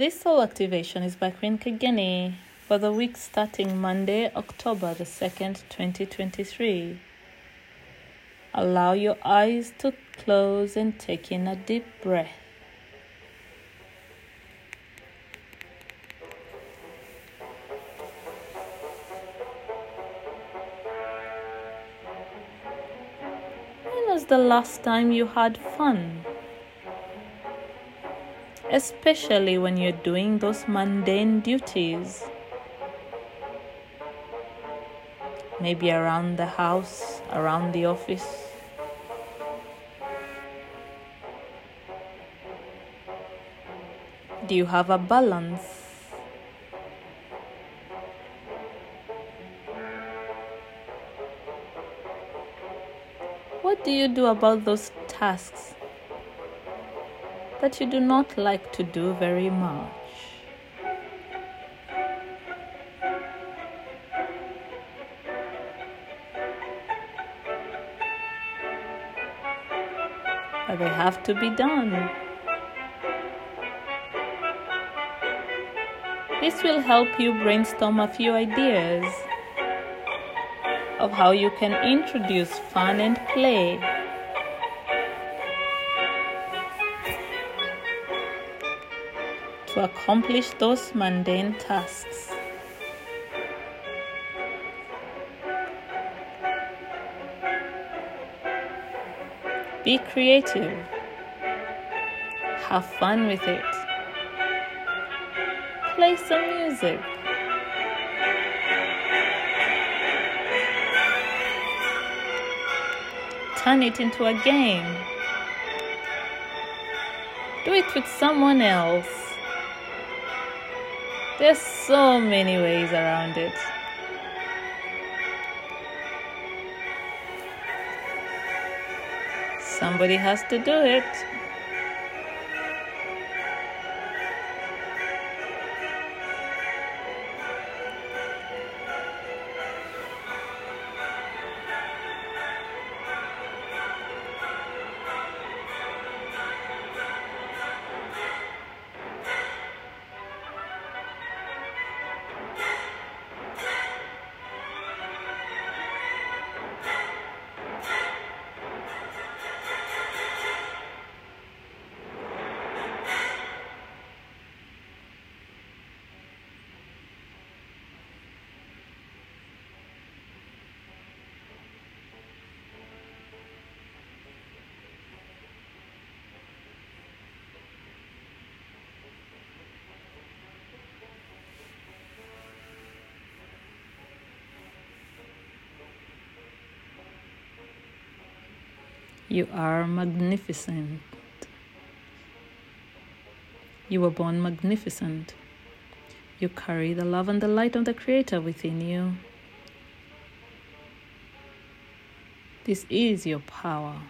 This soul activation is by Queen Kageni for the week starting Monday, October the 2nd, 2023. Allow your eyes to close and take in a deep breath. When was the last time you had fun? Especially when you're doing those mundane duties. Maybe around the house, around the office. Do you have a balance? What do you do about those tasks that you do not like to do very much? But they have to be done. This will help you brainstorm a few ideas of how you can introduce fun and play. To accomplish those mundane tasks. Be creative. Have fun with it. Play some music. Turn it into a game. Do it with someone else. There's so many ways around it. Somebody has to do it. You are magnificent. You were born magnificent. You carry the love and the light of the Creator within you. This is your power.